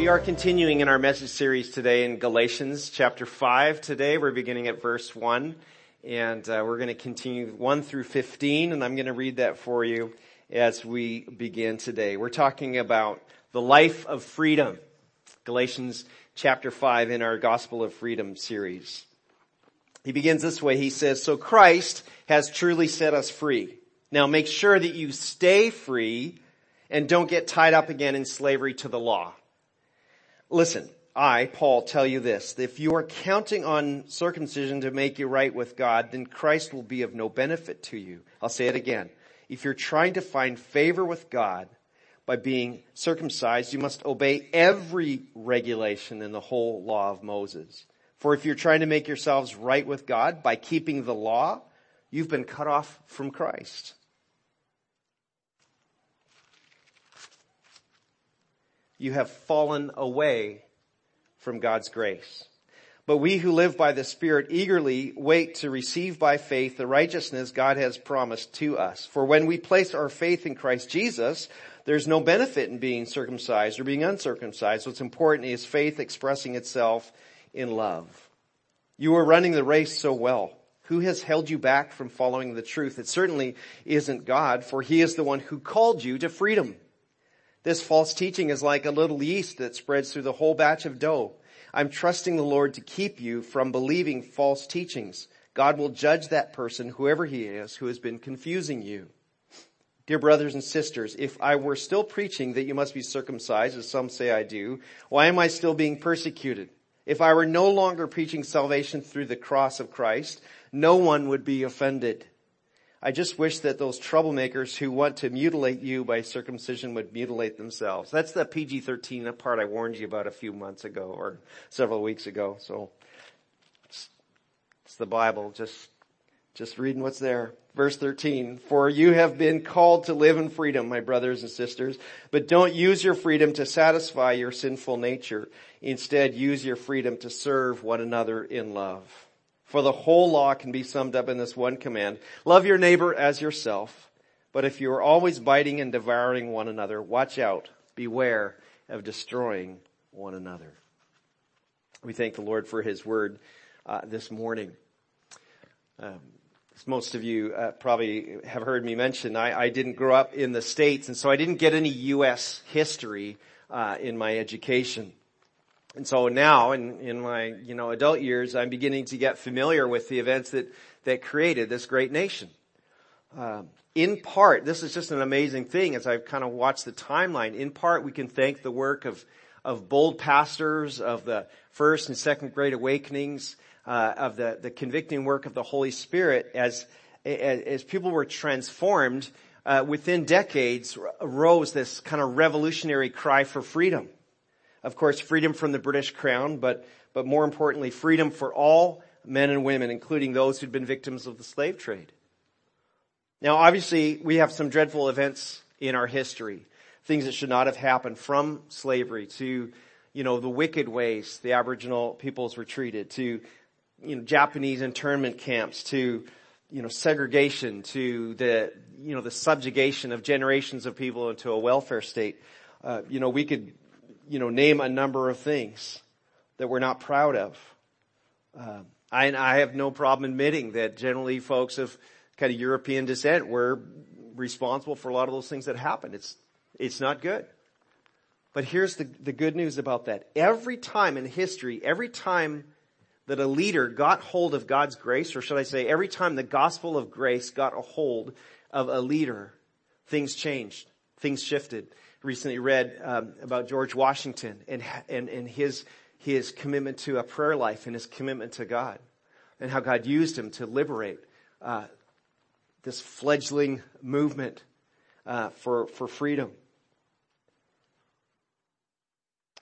We are continuing in our message series today in Galatians chapter 5. Today we're beginning at verse 1 and uh, we're going to continue 1 through 15 and I'm going to read that for you as we begin today. We're talking about the life of freedom. Galatians chapter 5 in our Gospel of Freedom series. He begins this way. He says, So Christ has truly set us free. Now make sure that you stay free and don't get tied up again in slavery to the law. Listen, I, Paul, tell you this. If you are counting on circumcision to make you right with God, then Christ will be of no benefit to you. I'll say it again. If you're trying to find favor with God by being circumcised, you must obey every regulation in the whole law of Moses. For if you're trying to make yourselves right with God by keeping the law, you've been cut off from Christ. You have fallen away from God's grace. But we who live by the Spirit eagerly wait to receive by faith the righteousness God has promised to us. For when we place our faith in Christ Jesus, there's no benefit in being circumcised or being uncircumcised. What's important is faith expressing itself in love. You are running the race so well. Who has held you back from following the truth? It certainly isn't God, for He is the one who called you to freedom. This false teaching is like a little yeast that spreads through the whole batch of dough. I'm trusting the Lord to keep you from believing false teachings. God will judge that person, whoever he is, who has been confusing you. Dear brothers and sisters, if I were still preaching that you must be circumcised, as some say I do, why am I still being persecuted? If I were no longer preaching salvation through the cross of Christ, no one would be offended. I just wish that those troublemakers who want to mutilate you by circumcision would mutilate themselves. That's the PG-13 part I warned you about a few months ago or several weeks ago. So it's, it's the Bible. Just, just reading what's there. Verse 13, for you have been called to live in freedom, my brothers and sisters, but don't use your freedom to satisfy your sinful nature. Instead, use your freedom to serve one another in love. For the whole law can be summed up in this one command. Love your neighbor as yourself. But if you are always biting and devouring one another, watch out. Beware of destroying one another. We thank the Lord for His word uh, this morning. Um, as most of you uh, probably have heard me mention, I, I, didn't grow up in the States, and so I didn't get any U.S. history uh, in my education. And so now in, in my, you know, adult years, I'm beginning to get familiar with the events that, that created this great nation. Uh, in part, this is just an amazing thing as I've kind of watched the timeline. In part, we can thank the work of, of bold pastors, of the first and second great awakenings, uh, of the, the convicting work of the Holy Spirit as, as, as people were transformed, uh, within decades arose this kind of revolutionary cry for freedom. Of course, freedom from the British crown, but, but more importantly, freedom for all men and women, including those who'd been victims of the slave trade. Now, obviously, we have some dreadful events in our history. Things that should not have happened from slavery to, you know, the wicked ways the Aboriginal peoples were treated to, you know, Japanese internment camps to, you know, segregation to the, you know, the subjugation of generations of people into a welfare state. Uh, you know, we could you know, name a number of things that we're not proud of. Uh, I, I have no problem admitting that generally folks of kind of European descent were responsible for a lot of those things that happened. It's, it's not good. But here's the, the good news about that. Every time in history, every time that a leader got hold of God's grace, or should I say, every time the gospel of grace got a hold of a leader, things changed. Things shifted recently read um, about George Washington and, and, and his, his commitment to a prayer life and his commitment to God and how God used him to liberate uh, this fledgling movement uh, for, for freedom.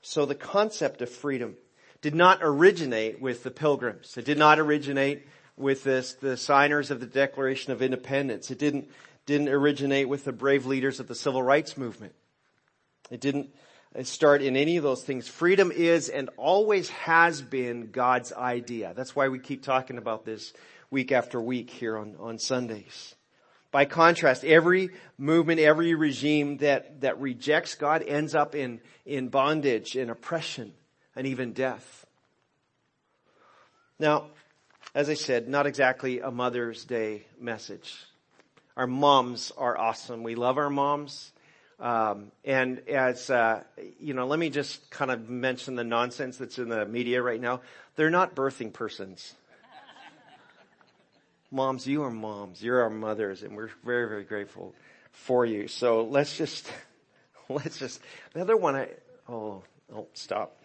So the concept of freedom did not originate with the pilgrims. It did not originate with this, the signers of the Declaration of Independence. It didn't, didn't originate with the brave leaders of the civil rights movement. It didn't start in any of those things. Freedom is and always has been God's idea. That's why we keep talking about this week after week here on, on Sundays. By contrast, every movement, every regime that, that rejects God ends up in, in bondage, in oppression, and even death. Now, as I said, not exactly a Mother's Day message. Our moms are awesome. We love our moms. Um, and as uh, you know, let me just kind of mention the nonsense that's in the media right now. They're not birthing persons. moms, you are moms. You're our mothers, and we're very, very grateful for you. So let's just, let's just. The other one, I oh, oh, stop.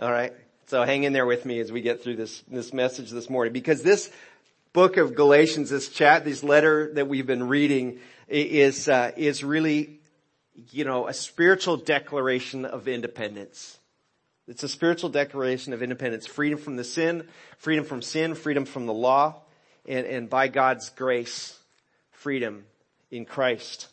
All right. So hang in there with me as we get through this, this message this morning because this book of Galatians, this chat, this letter that we've been reading is, uh, is really, you know, a spiritual declaration of independence. It's a spiritual declaration of independence, freedom from the sin, freedom from sin, freedom from the law, and, and by God's grace, freedom in Christ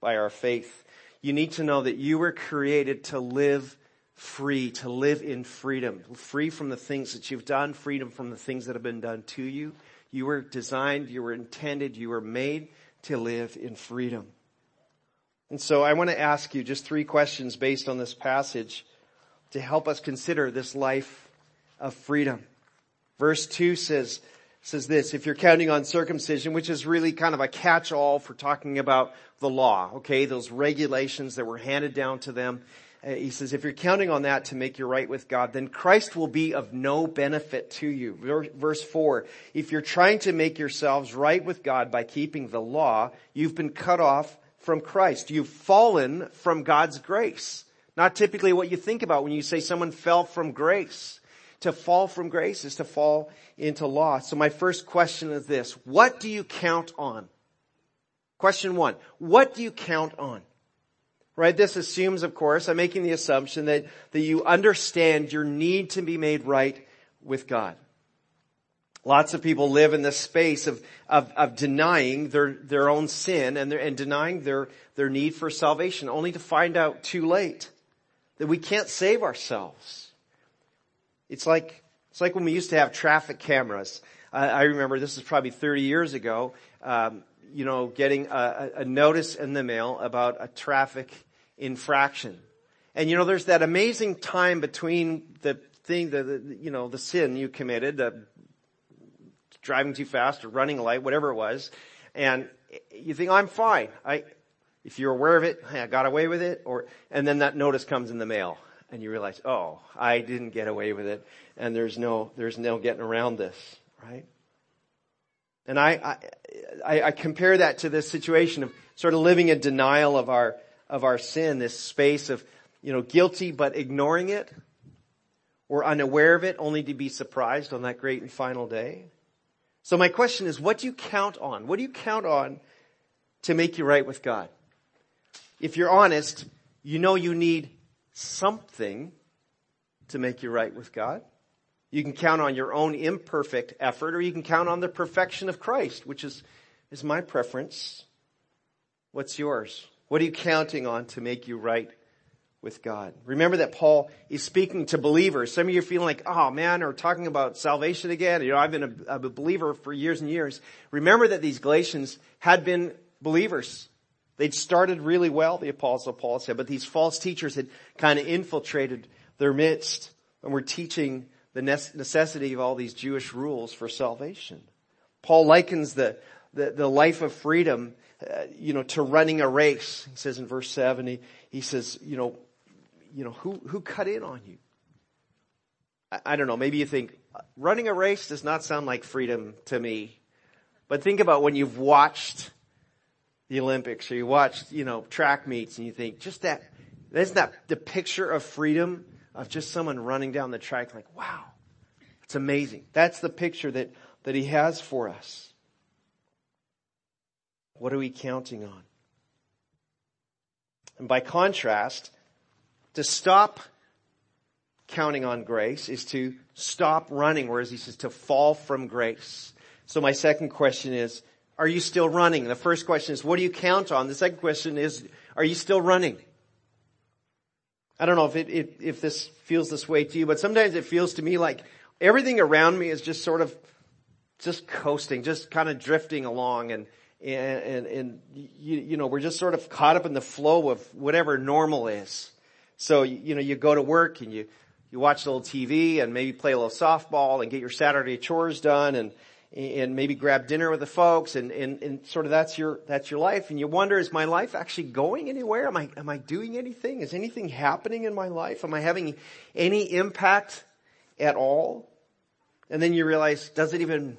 by our faith. You need to know that you were created to live free, to live in freedom, free from the things that you've done, freedom from the things that have been done to you, you were designed, you were intended, you were made to live in freedom. And so I want to ask you just three questions based on this passage to help us consider this life of freedom. Verse 2 says, says this, if you're counting on circumcision, which is really kind of a catch-all for talking about the law, okay, those regulations that were handed down to them, Uh, he says, if you're counting on that to make you right with God, then Christ will be of no benefit to you. Verse 4, if you're trying to make yourselves right with God by keeping the law, you've been cut off from Christ. You've fallen from God's grace. Not typically what you think about when you say someone fell from grace. To fall from grace is to fall into law. So my first question is this. What do you count on? Question one. What do you count on? Right? This assumes, of course, I'm making the assumption that, that you understand your need to be made right with God. Lots of people live in this space of, of, of denying their, their own sin and, their, and denying their, their need for salvation only to find out too late that we can't save ourselves. It's like, it's like when we used to have traffic cameras. I, I remember this is probably 30 years ago, um, you know, getting a, a notice in the mail about a traffic infraction. And you know, there's that amazing time between the thing, the, the you know, the sin you committed, the driving too fast or running a light, whatever it was, and you think, I'm fine. I, if you're aware of it, I got away with it, or, and then that notice comes in the mail, and you realize, oh, I didn't get away with it, and there's no, there's no getting around this, right? And I, I, I compare that to this situation of sort of living in denial of our, of our sin, this space of, you know, guilty but ignoring it, or unaware of it only to be surprised on that great and final day. So my question is, what do you count on? What do you count on to make you right with God? If you're honest, you know you need something to make you right with God. You can count on your own imperfect effort or you can count on the perfection of Christ, which is, is my preference. What's yours? What are you counting on to make you right with God? Remember that Paul is speaking to believers. Some of you are feeling like, oh man, or talking about salvation again. You know, I've been a, a believer for years and years. Remember that these Galatians had been believers. They'd started really well, the apostle Paul said, but these false teachers had kind of infiltrated their midst and were teaching the necessity of all these Jewish rules for salvation. Paul likens the, the, the life of freedom uh, you know, to running a race. He says in verse seven, he, he says, you know, you know, who, who cut in on you? I, I don't know, maybe you think, running a race does not sound like freedom to me. But think about when you've watched the Olympics or you watched, you know, track meets and you think, just that, isn't that the picture of freedom of just someone running down the track like, wow, it's amazing. That's the picture that, that he has for us. What are we counting on? And by contrast, to stop counting on grace is to stop running, whereas he says to fall from grace. So my second question is, are you still running? The first question is, what do you count on? The second question is, are you still running? I don't know if it, if, if this feels this way to you, but sometimes it feels to me like everything around me is just sort of just coasting, just kind of drifting along and, and, and, and you, you know, we're just sort of caught up in the flow of whatever normal is. So, you know, you go to work and you, you watch a little TV and maybe play a little softball and get your Saturday chores done and, and maybe grab dinner with the folks and, and, and sort of that's your, that's your life. And you wonder, is my life actually going anywhere? Am I, am I doing anything? Is anything happening in my life? Am I having any impact at all? And then you realize, does it even,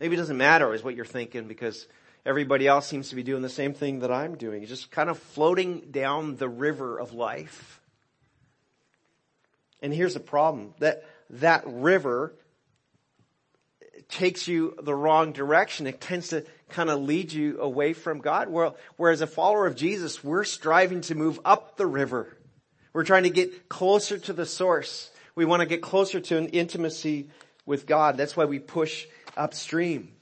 maybe it doesn't matter is what you're thinking because everybody else seems to be doing the same thing that I'm doing. It's just kind of floating down the river of life. And here's the problem that that river takes you the wrong direction. It tends to kind of lead you away from God. Whereas a follower of Jesus, we're striving to move up the river. We're trying to get closer to the source. We want to get closer to an intimacy with God. That's why we push upstream.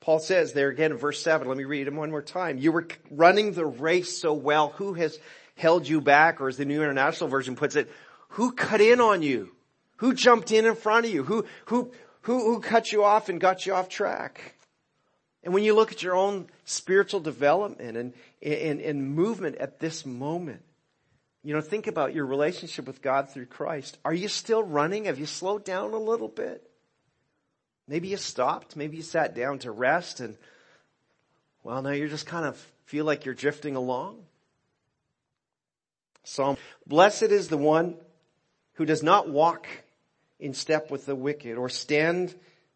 Paul says there again in verse 7, let me read it one more time. You were running the race so well. Who has held you back? Or as the New International Version puts it, who cut in on you? Who jumped in in front of you? Who, who, who, who cut you off and got you off track? And when you look at your own spiritual development and, and, and movement at this moment, you know, think about your relationship with God through Christ. Are you still running? Have you slowed down a little bit? Maybe you stopped. Maybe you sat down to rest and, well, now you're just kind of feel like you're drifting along. Psalm, blessed is the one who does not walk in step with the wicked or stand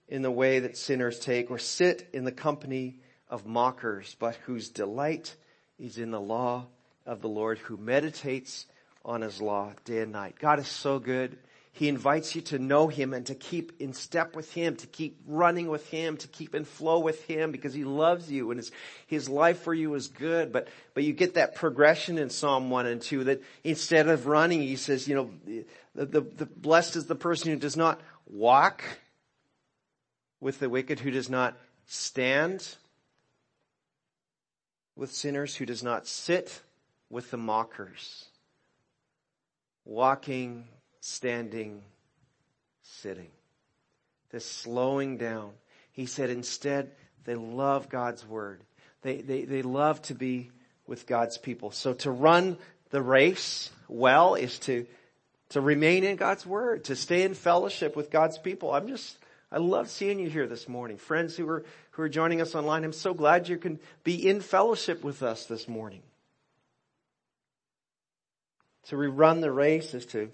in the way that sinners take or sit in the company of mockers, but whose delight is in the law of the Lord who meditates on his law day and night. God is so good. He invites you to know Him and to keep in step with Him, to keep running with Him, to keep in flow with Him because He loves you and His, His life for you is good. But, but you get that progression in Psalm 1 and 2 that instead of running, He says, you know, the, the, the blessed is the person who does not walk with the wicked, who does not stand with sinners, who does not sit with the mockers. Walking standing, sitting. This slowing down. He said instead, they love God's word. They, they, they love to be with God's people. So to run the race well is to, to remain in God's word, to stay in fellowship with God's people. I'm just, I love seeing you here this morning. Friends who are, who are joining us online, I'm so glad you can be in fellowship with us this morning. To run the race is to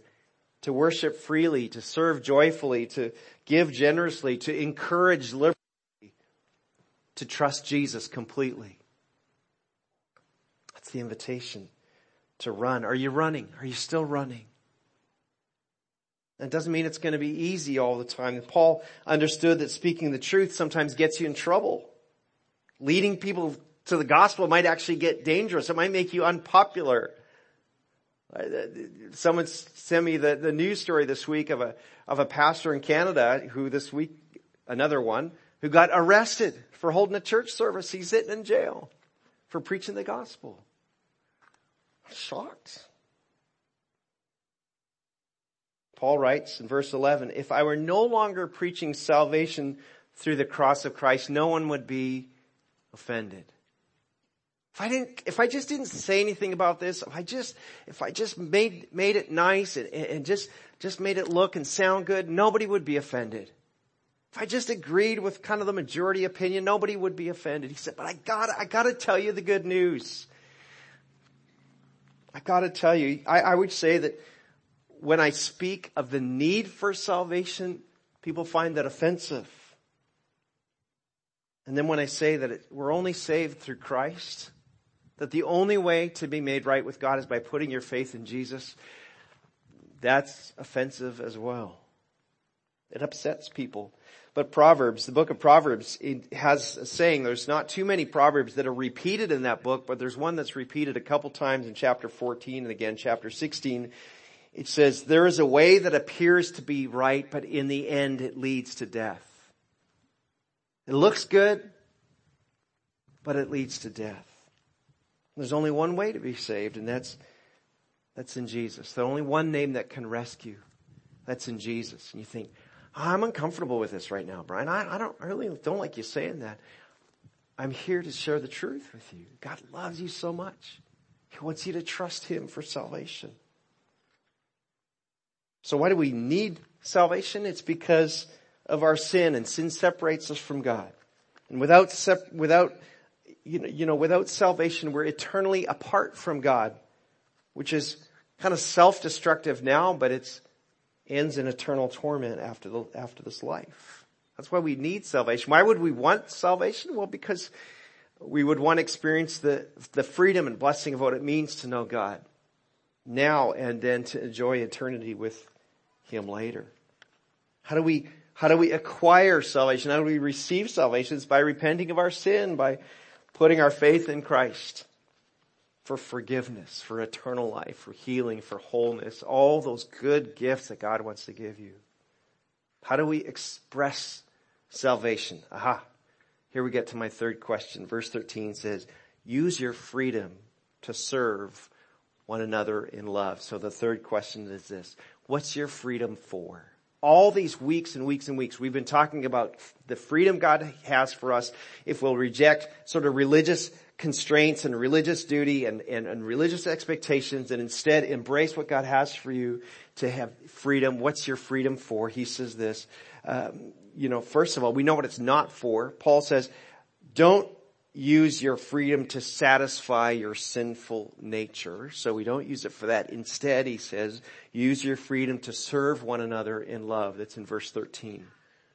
to worship freely, to serve joyfully, to give generously, to encourage liberally, to trust Jesus completely. That's the invitation to run. Are you running? Are you still running? That doesn't mean it's going to be easy all the time. Paul understood that speaking the truth sometimes gets you in trouble. Leading people to the gospel might actually get dangerous. It might make you unpopular. Uh, someone sent me the, the news story this week of a, of a pastor in Canada who this week, another one, who got arrested for holding a church service. He's sitting in jail for preaching the gospel. Shocked. Paul writes in verse 11, if I were no longer preaching salvation through the cross of Christ, no one would be offended. If I didn't, if I just didn't say anything about this, if I just, if I just made, made it nice and, and just, just made it look and sound good, nobody would be offended. If I just agreed with kind of the majority opinion, nobody would be offended. He said, but I gotta, I gotta tell you the good news. I gotta tell you, I, I would say that when I speak of the need for salvation, people find that offensive. And then when I say that it, we're only saved through Christ, that the only way to be made right with God is by putting your faith in Jesus, that's offensive as well. It upsets people. but Proverbs, the book of Proverbs, it has a saying, there's not too many Proverbs that are repeated in that book, but there's one that's repeated a couple times in chapter 14 and again chapter 16. It says, there is a way that appears to be right, but in the end it leads to death. It looks good, but it leads to death. There's only one way to be saved, and that's, that's in Jesus. The only one name that can rescue. That's in Jesus. And you think, I'm uncomfortable with this right now, Brian. I, I don't I really don't like you saying that. I'm here to share the truth with you. God loves you so much. He wants you to trust Him for salvation. So why do we need salvation? It's because of our sin and sin separates us from God. And without, sep- without, you know, you know, without salvation, we're eternally apart from God, which is kind of self-destructive now, but it's ends in eternal torment after the, after this life. That's why we need salvation. Why would we want salvation? Well, because we would want to experience the, the freedom and blessing of what it means to know God now and then to enjoy eternity with Him later. How do we, how do we acquire salvation? How do we receive salvation? It's by repenting of our sin, by putting our faith in Christ for forgiveness, for eternal life, for healing, for wholeness, all those good gifts that God wants to give you. How do we express salvation? Aha. Here we get to my third question. Verse 13 says, use your freedom to serve one another in love. So the third question is this. What's your freedom for? All these weeks and weeks and weeks, we've been talking about the freedom God has for us if we'll reject sort of religious constraints and religious duty and, and, and, religious expectations and instead embrace what God has for you to have freedom. What's your freedom for? He says this, um, you know, first of all, we know what it's not for. Paul says, don't use your freedom to satisfy your sinful nature. So we don't use it for that. Instead, he says, use your freedom to serve one another in love. That's in verse 13.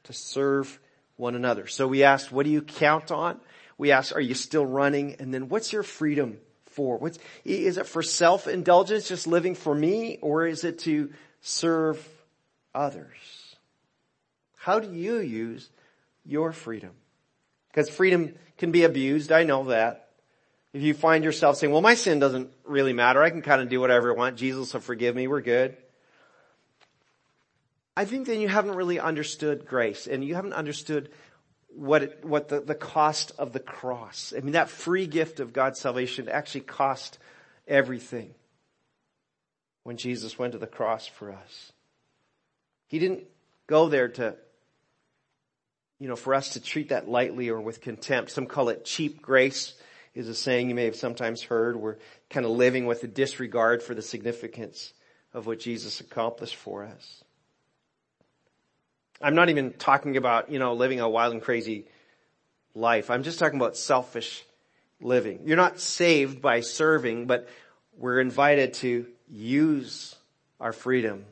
To serve one another. So we asked, what do you count on? we ask, are you still running? And then what's your freedom for? What's, is it for self-indulgence, just living for me, or is it to serve others? How do you use your freedom? Because freedom can be abused, I know that. If you find yourself saying, well, my sin doesn't really matter, I can kind of do whatever I want, Jesus will forgive me, we're good. I think then you haven't really understood grace and you haven't understood what it, what the, the cost of the cross. I mean, that free gift of God's salvation actually cost everything when Jesus went to the cross for us. He didn't go there to, you know, for us to treat that lightly or with contempt. Some call it cheap grace is a saying you may have sometimes heard. We're kind of living with a disregard for the significance of what Jesus accomplished for us. I'm not even talking about, you know, living a wild and crazy life. I'm just talking about selfish living. You're not saved by serving, but we're invited to use our freedom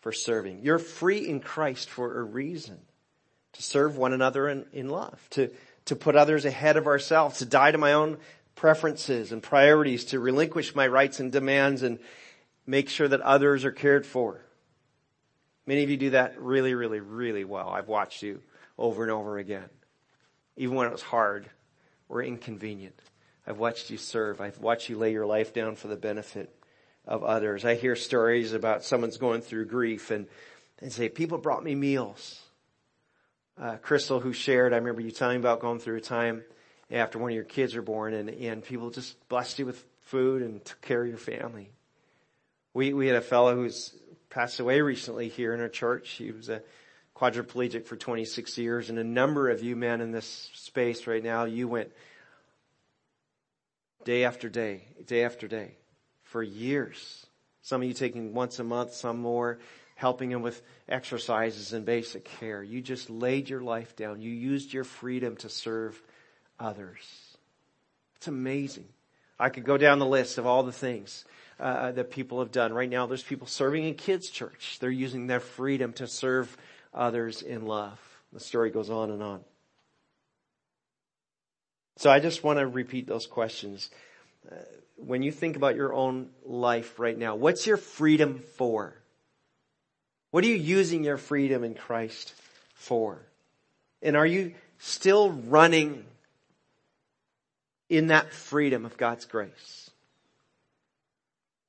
for serving. You're free in Christ for a reason. To serve one another in, in love. To, to put others ahead of ourselves. To die to my own preferences and priorities. To relinquish my rights and demands and make sure that others are cared for. Many of you do that really, really, really well. I've watched you over and over again. Even when it was hard or inconvenient. I've watched you serve. I've watched you lay your life down for the benefit of others. I hear stories about someone's going through grief and, and say, people brought me meals. Uh, Crystal who shared, I remember you telling about going through a time after one of your kids were born and, and people just blessed you with food and took care of your family. We, we had a fellow who's passed away recently here in our church. He was a quadriplegic for 26 years and a number of you men in this space right now, you went day after day, day after day for years. Some of you taking once a month, some more, helping him with exercises and basic care. You just laid your life down. You used your freedom to serve others. It's amazing. I could go down the list of all the things uh, that people have done. Right now, there's people serving in kids' church. They're using their freedom to serve others in love. The story goes on and on. So I just want to repeat those questions. Uh, when you think about your own life right now, what's your freedom for? What are you using your freedom in Christ for? And are you still running in that freedom of God's grace?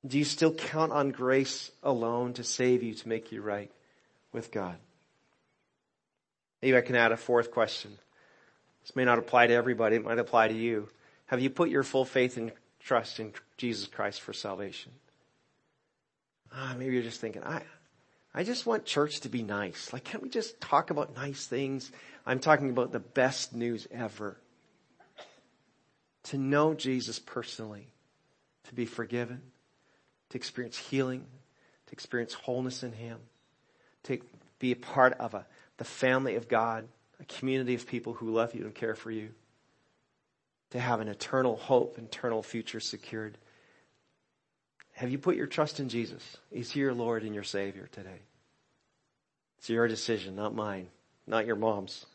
Do you still count on grace alone to save you, to make you right with God? Maybe I can add a fourth question. This may not apply to everybody, it might apply to you. Have you put your full faith and trust in Jesus Christ for salvation? Ah, maybe you're just thinking, I, I just want church to be nice. Like, can't we just talk about nice things? I'm talking about the best news ever. To know Jesus personally, to be forgiven, to experience healing, to experience wholeness in Him, to be a part of a, the family of God, a community of people who love you and care for you, to have an eternal hope, eternal future secured. Have you put your trust in Jesus? Is he your Lord and your Savior today? It's your decision, not mine, not your mom's,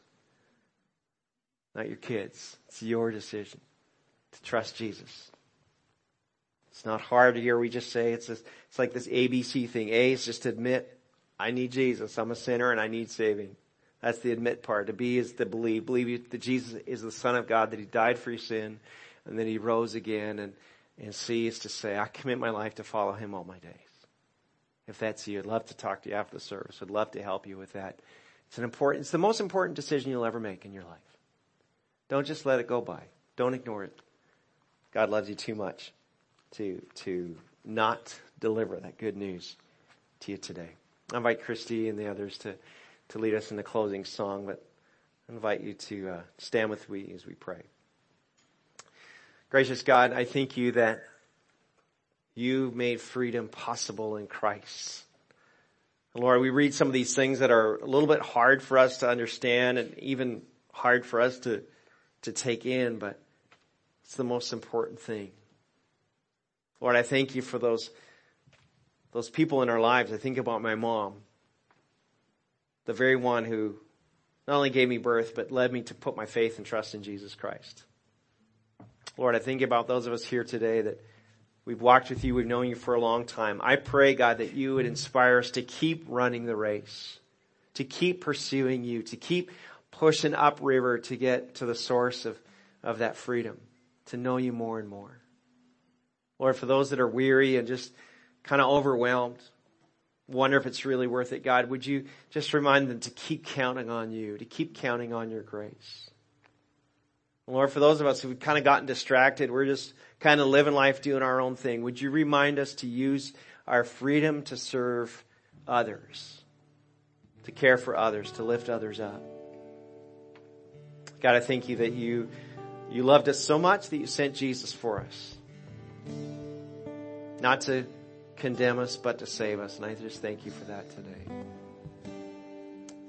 not your kids. It's your decision to trust Jesus. It's not hard here. We just say it's this, it's like this ABC thing. A is just admit I need Jesus. I'm a sinner and I need saving. That's the admit part. To be is to believe. Believe that Jesus is the Son of God, that He died for your sin, and that He rose again. And, and C is to say, I commit my life to follow Him all my days. If that's you, I'd love to talk to you after the service. I'd love to help you with that. It's an important, it's the most important decision you'll ever make in your life. Don't just let it go by. Don't ignore it. God loves you too much to, to not deliver that good news to you today. I invite Christy and the others to, to lead us in the closing song, but I invite you to uh, stand with me as we pray. Gracious God, I thank you that you made freedom possible in Christ. Lord, we read some of these things that are a little bit hard for us to understand and even hard for us to, to take in, but it's the most important thing. Lord, I thank you for those, those people in our lives. I think about my mom, the very one who not only gave me birth, but led me to put my faith and trust in Jesus Christ. Lord, I think about those of us here today that we've walked with you, we've known you for a long time. I pray, God, that you would inspire us to keep running the race, to keep pursuing you, to keep pushing upriver to get to the source of, of that freedom, to know you more and more. Lord, for those that are weary and just kind of overwhelmed, wonder if it's really worth it, God, would you just remind them to keep counting on you, to keep counting on your grace? Lord, for those of us who've kind of gotten distracted, we're just kind of living life doing our own thing. Would you remind us to use our freedom to serve others, to care for others, to lift others up? God, I thank you that you, you loved us so much that you sent Jesus for us. Not to condemn us, but to save us. And I just thank you for that today.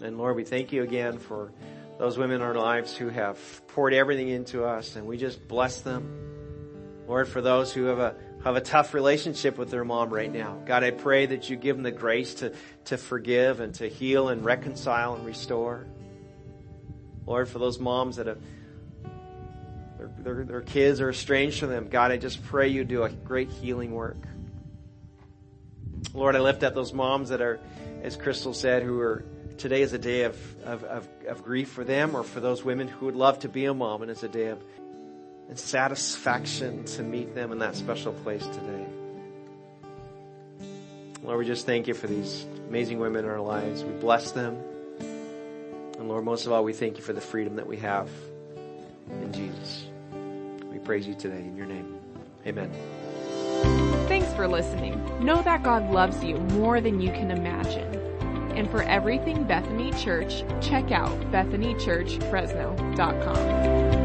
And Lord, we thank you again for those women in our lives who have poured everything into us and we just bless them. Lord, for those who have a, have a tough relationship with their mom right now. God, I pray that you give them the grace to, to forgive and to heal and reconcile and restore. Lord, for those moms that have their, their, their kids are estranged from them. God, I just pray you do a great healing work. Lord, I lift up those moms that are, as Crystal said, who are today is a day of, of, of, of, grief for them or for those women who would love to be a mom and it's a day of and satisfaction to meet them in that special place today. Lord, we just thank you for these amazing women in our lives. We bless them. And Lord, most of all, we thank you for the freedom that we have in Jesus We praise you today in your name. Amen. Thanks for listening. Know that God loves you more than you can imagine. And for everything Bethany Church, check out bethanychurchfresno.com.